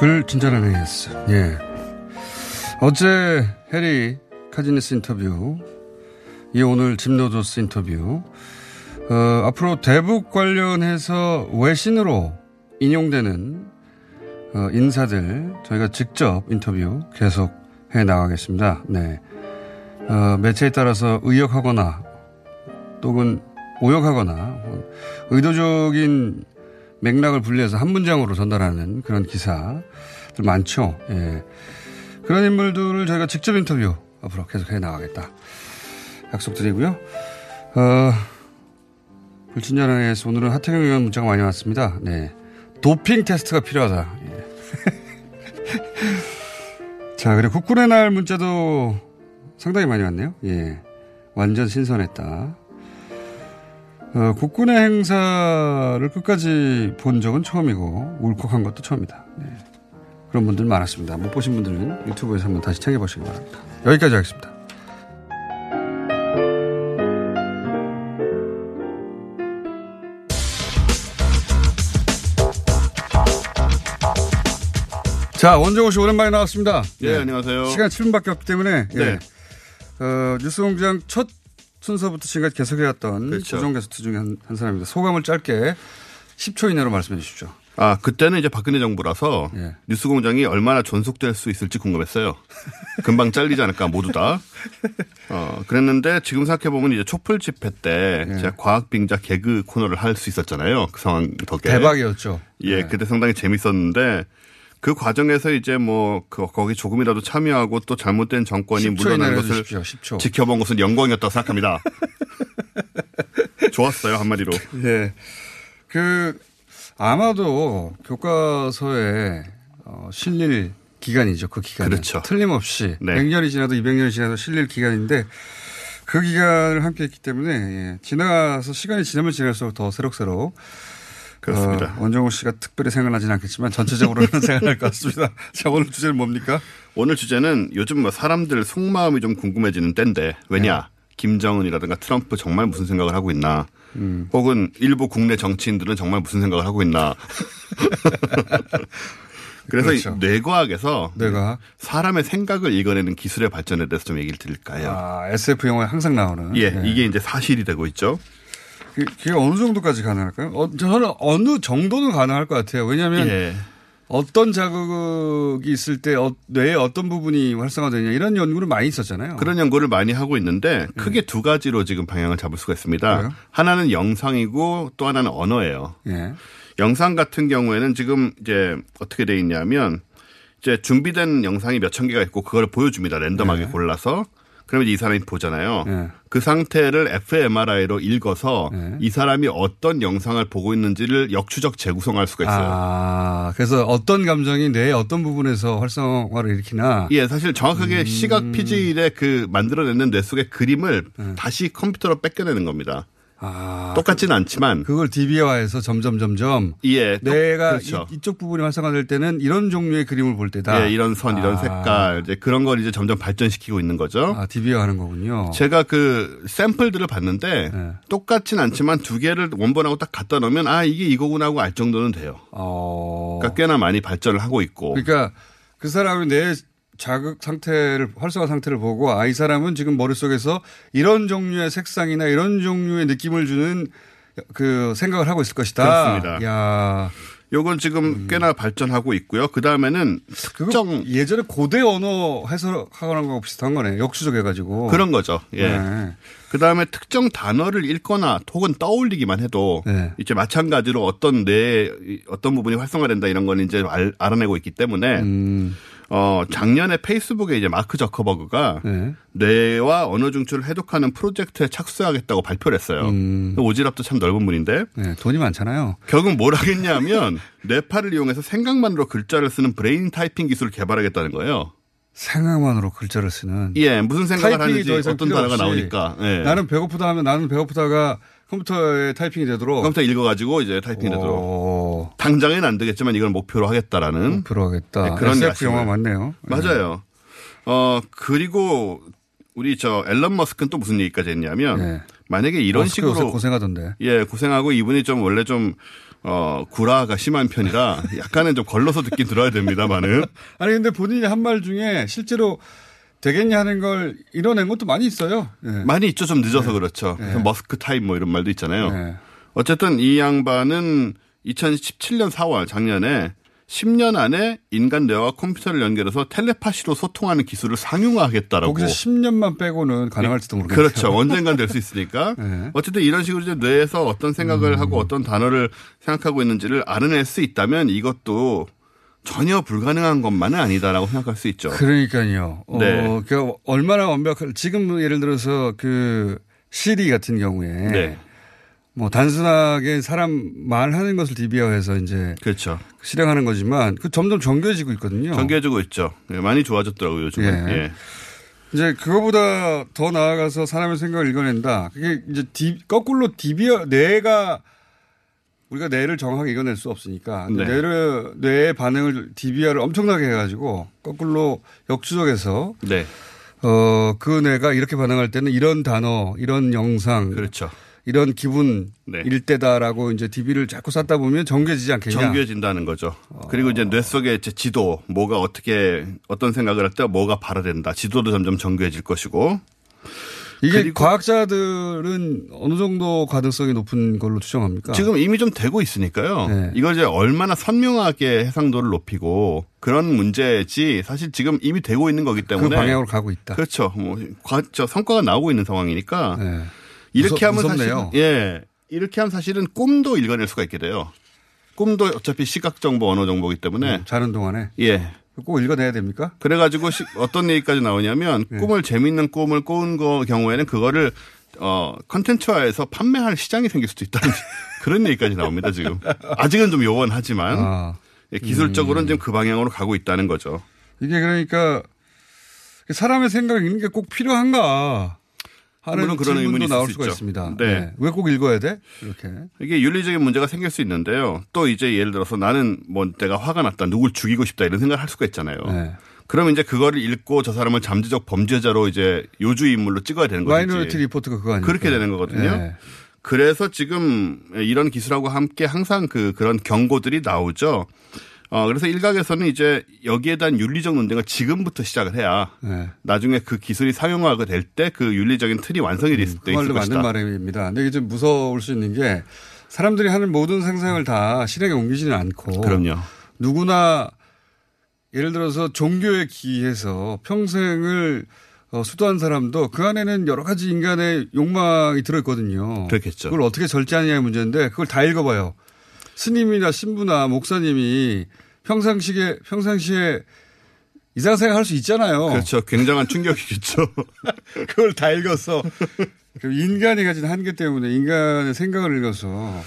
불친절한 AS. 예. 어제 해리 카지니스 인터뷰, 이 오늘 짐노조스 인터뷰, 어, 앞으로 대북 관련해서 외신으로 인용되는 어, 인사들 저희가 직접 인터뷰 계속 해 나가겠습니다. 네. 어, 매체에 따라서 의역하거나 또는 오역하거나 의도적인 맥락을 분리해서 한 문장으로 전달하는 그런 기사들 많죠. 예. 그런 인물들을 저희가 직접 인터뷰 앞으로 계속 해 나가겠다. 약속드리고요. 어, 불친절한에서 오늘은 하태경 의원 문자가 많이 왔습니다. 네. 도핑 테스트가 필요하다. 예. 자, 그리고 국군의 날 문자도 상당히 많이 왔네요. 예. 완전 신선했다. 어, 국군의 행사를 끝까지 본 적은 처음이고 울컥한 것도 처음이다. 네. 그런 분들 많았습니다. 못 보신 분들은 유튜브에서 한번 다시 챙겨보시기 바랍니다. 여기까지 하겠습니다. 자, 원정호 씨 오랜만에 나왔습니다. 예, 네. 안녕하세요. 시간 7분밖에 없기 때문에. 예. 네. 예. 어, 뉴스 공장 첫 순서부터 지금까지 계속해왔던 그렇죠. 고정 게스트 중에 한, 한 사람입니다. 소감을 짧게 10초 이내로 말씀해 주십시오. 아, 그때는 이제 박근혜 정부라서 예. 뉴스 공장이 얼마나 존속될 수 있을지 궁금했어요. 금방 잘리지 않을까, 모두 다. 어, 그랬는데 지금 생각해 보면 이제 촛불 집회 때 예. 제가 과학 빙자 개그 코너를 할 수 있었잖아요. 그 상황 덕에. 대박이었죠. 예, 예, 그때 상당히 재밌었는데 그 과정에서 이제 뭐 그 거기 조금이라도 참여하고 또 잘못된 정권이 물러난 것을 주십시오, 지켜본 것은 영광이었다고 생각합니다. 좋았어요, 한마디로. 예. 그 아마도 교과서에 어, 실릴 기간이죠. 그 기간. 그렇죠. 틀림없이 네. 100년이 지나도 200년이 지나도 실릴 기간인데 그 기간을 함께 했기 때문에 예. 지나서 시간이 지나면 지날수록 더 새록새록 그렇습니다. 어, 원정우 씨가 특별히 생각나지는 않겠지만 전체적으로는 생각날 것 같습니다. 자, 오늘 주제는 뭡니까? 오늘 주제는 요즘 뭐 사람들 속마음이 좀 궁금해지는 때인데 왜냐? 네. 김정은이라든가 트럼프 정말 무슨 생각을 하고 있나? 음. 혹은 일부 국내 정치인들은 정말 무슨 생각을 하고 있나. 그래서 그렇죠. 뇌과학에서 뇌과학? 사람의 생각을 읽어내는 기술의 발전에 대해서 좀 얘기를 드릴까요? 아, SF 영화에 항상 나오는. 예, 네. 이게 이제 사실이 되고 있죠. 그게 어느 정도까지 가능할까요? 어, 저는 어느 정도는 가능할 것 같아요. 왜냐하면 예. 어떤 자극이 있을 때 어, 뇌의 어떤 부분이 활성화되냐 이런 연구를 많이 있었잖아요. 그런 연구를 많이 하고 있는데 크게 네. 두 가지로 지금 방향을 잡을 수가 있습니다. 그래요? 하나는 영상이고 또 하나는 언어예요. 네. 영상 같은 경우에는 지금 이제 어떻게 돼 있냐면 이제 준비된 영상이 몇 천 개가 있고 그걸 보여줍니다. 랜덤하게 네. 골라서 그러면 이 사람이 보잖아요. 네. 그 상태를 fMRI로 읽어서 네. 이 사람이 어떤 영상을 보고 있는지를 역추적 재구성할 수가 있어요. 아, 그래서 어떤 감정이 뇌의 어떤 부분에서 활성화를 일으키나. 예, 사실 정확하게 음. 시각 피질의 그 만들어내는 뇌 속의 그림을 네. 다시 컴퓨터로 뺏겨내는 겁니다. 아, 똑같지는 않지만 그걸 DB화해서 점점 점점 예, 내가 그렇죠. 이, 쪽 부분이 활성화될 때는 이런 종류의 그림을 볼 때다. 예, 이런 선, 이런 아. 색깔 이제 그런 걸 이제 점점 발전시키고 있는 거죠. 아, DB화하는 거군요. 제가 그 샘플들을 봤는데 네. 똑같지는 않지만 두 개를 원본하고 딱 갖다 놓으면 아 이게 이거구나 하고 알 정도는 돼요. 어. 그러니까 꽤나 많이 발전을 하고 있고. 그러니까 그 사람이 내 자극 상태를 활성화 상태를 보고 아 이 사람은 지금 머릿속에서 이런 종류의 색상이나 이런 종류의 느낌을 주는 그 생각을 하고 있을 것이다. 그렇습니다. 야. 요건 지금 음. 꽤나 발전하고 있고요. 그 다음에는 특정 예전에 고대 언어 해석하는 거하고 비슷한 거네. 역수적 해가지고 그런 거죠. 예. 네. 그 다음에 특정 단어를 읽거나 혹은 떠올리기만 해도 네. 이제 마찬가지로 어떤 뇌 어떤 부분이 활성화된다 이런 건 이제 알, 알아내고 있기 때문에 음. 어, 작년에 페이스북에 이제 마크 저커버그가 네. 뇌와 언어 중추를 해독하는 프로젝트에 착수하겠다고 발표를 했어요. 음. 오지랖도 참 넓은 분인데. 네, 돈이 많잖아요. 결국 뭘 하겠냐면 뇌파를 이용해서 생각만으로 글자를 쓰는 brain typing 기술을 개발하겠다는 거예요. 생각만으로 글자를 쓰는. 예, 무슨 생각을 하는지 어떤 단어가 나오니까. 예. 나는 배고프다 하면 나는 배고프다가 컴퓨터에 타이핑이 되도록. 컴퓨터 읽어가지고 이제 타이핑이 되도록. 당장에는 안 되겠지만 이걸 목표로 하겠다라는. 목표로 하겠다. 네, 그런 SF 영화 맞네요. 맞아요. 어, 그리고 우리 저 일론 머스크는 또 무슨 얘기까지 했냐면 네. 만약에 이런 식으로 고생하던데. 예, 고생하고 이분이 좀 원래 좀 어, 구라가 심한 편이라 약간은 좀 걸러서 듣긴 들어야 됩니다만은. 아니 근데 본인이 한 말 중에 실제로 되겠냐 하는 걸 이뤄낸 것도 많이 있어요. 네. 많이 있죠. 좀 늦어서 네. 그렇죠. 네. 머스크 타임 뭐 이런 말도 있잖아요. 네. 어쨌든 이 양반은 2017년 4월 작년에 10년 안에 인간 뇌와 컴퓨터를 연결해서 텔레파시로 소통하는 기술을 상용화하겠다라고. 거기서 10년만 빼고는 가능할지도 모르겠어요. 그렇죠. 언젠간 될 수 있으니까. 네. 어쨌든 이런 식으로 이제 뇌에서 어떤 생각을 음. 하고 어떤 단어를 생각하고 있는지를 알아낼 수 있다면 이것도 전혀 불가능한 것만은 아니다라고 생각할 수 있죠. 그러니까요. 어, 네. 어, 그 얼마나 완벽할 지금 예를 들어서 그 시리 같은 경우에 네. 뭐 단순하게 사람 말하는 것을 DB화해서 이제 그렇죠. 실행하는 거지만 그 점점 정교해지고 있거든요. 정교해지고 있죠. 네, 많이 좋아졌더라고요 요즘. 예. 예. 이제 그거보다 더 나아가서 사람의 생각을 읽어낸다. 그게 이제 디, 거꾸로 DB화 뇌가 우리가 뇌를 정확하게 이겨낼 수 없으니까 네. 뇌를 뇌의 반응을 DBR을 엄청나게 해가지고 거꾸로 역추적해서 네. 어그 뇌가 이렇게 반응할 때는 이런 단어, 이런 영상, 그렇죠. 이런 기분 네. 일대다라고 이제 DB를 자꾸 쌓다 보면 정교해지지 않겠냐. 정교해진다는 거죠. 어. 그리고 이제 뇌 속에 제 지도, 뭐가 어떻게 어떤 생각을 할 때 뭐가 발화된다. 지도도 점점 정교해질 것이고. 이게 과학자들은 어느 정도 가능성이 높은 걸로 추정합니까? 지금 이미 좀 되고 있으니까요. 네. 이걸 이제 얼마나 선명하게 해상도를 높이고 그런 문제지 사실 지금 이미 되고 있는 거기 때문에 그 방향으로 가고 있다. 그렇죠. 뭐저 성과가 나오고 있는 상황이니까 네. 이렇게 무섭, 하면 사실 예 이렇게 하면 사실은 꿈도 읽어낼 수가 있게 돼요. 꿈도 어차피 시각 정보 언어 정보이기 때문에 음, 자는 동안에 예 꼭 읽어내야 됩니까? 그래가지고 어떤 얘기까지 나오냐면 네. 꿈을 재밌는 꿈을 꿔은 거 경우에는 그거를 어 컨텐츠화해서 판매할 시장이 생길 수도 있다는 그런 얘기까지 나옵니다 지금 아직은 좀 요원하지만 아. 예, 기술적으로는 음. 지금 그 방향으로 가고 있다는 거죠. 이게 그러니까 사람의 생각이 있는 게 꼭 필요한가? 하는 그런 의문도 나올 수가 있죠. 있습니다. 네. 네. 왜 꼭 읽어야 돼? 이렇게. 이게 윤리적인 문제가 생길 수 있는데요. 또 이제 예를 들어서 나는 뭐 내가 화가 났다. 누굴 죽이고 싶다. 이런 생각을 할 수가 있잖아요. 네. 그러면 이제 그거를 읽고 저 사람을 잠재적 범죄자로 이제 요주 인물로 찍어야 되는 거죠. 마이너리티 리포트가 그거 아니에요? 그렇게 되는 거거든요. 네. 그래서 지금 이런 기술하고 함께 항상 그 그런 경고들이 나오죠. 어, 그래서 일각에서는 이제 여기에 대한 윤리적 논쟁을 지금부터 시작을 해야 네. 나중에 그 기술이 사용화가 될 때 그 윤리적인 틀이 완성이 됐을 음, 때 있을 것이다. 맞는 말입니다. 근데 이게 좀 무서울 수 있는 게 사람들이 하는 모든 상상을 다 실행에 옮기지는 않고 그럼요. 누구나 예를 들어서 종교에 기해서 평생을 어, 수도한 사람도 그 안에는 여러 가지 인간의 욕망이 들어있거든요. 그렇겠죠. 그걸 어떻게 절제하느냐의 문제인데 그걸 다 읽어봐요. 스님이나 신부나 목사님이 평상시에 평상시에 이상 생각 할 수 있잖아요. 그렇죠. 굉장한 충격이겠죠. 그걸 다 읽었어. 인간이 가진 한계 때문에 인간의 생각을 읽어서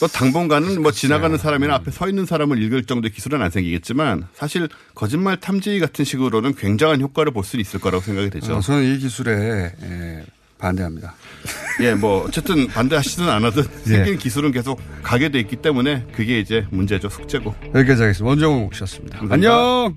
또 당분간은 뭐 지나가는 사람이나 앞에 서 있는 사람을 읽을 정도의 기술은 안 생기겠지만 사실 거짓말 탐지 같은 식으로는 굉장한 효과를 볼 수 있을 거라고 생각이 되죠. 어, 저는 이 기술에 예, 반대합니다. 예, 뭐 어쨌든 반대하시든 안 하든 예. 생긴 기술은 계속 가게 돼 있기 때문에 그게 이제 문제죠, 숙제고. 여기까지 하겠습니다. 원정우 씨였습니다. 안녕.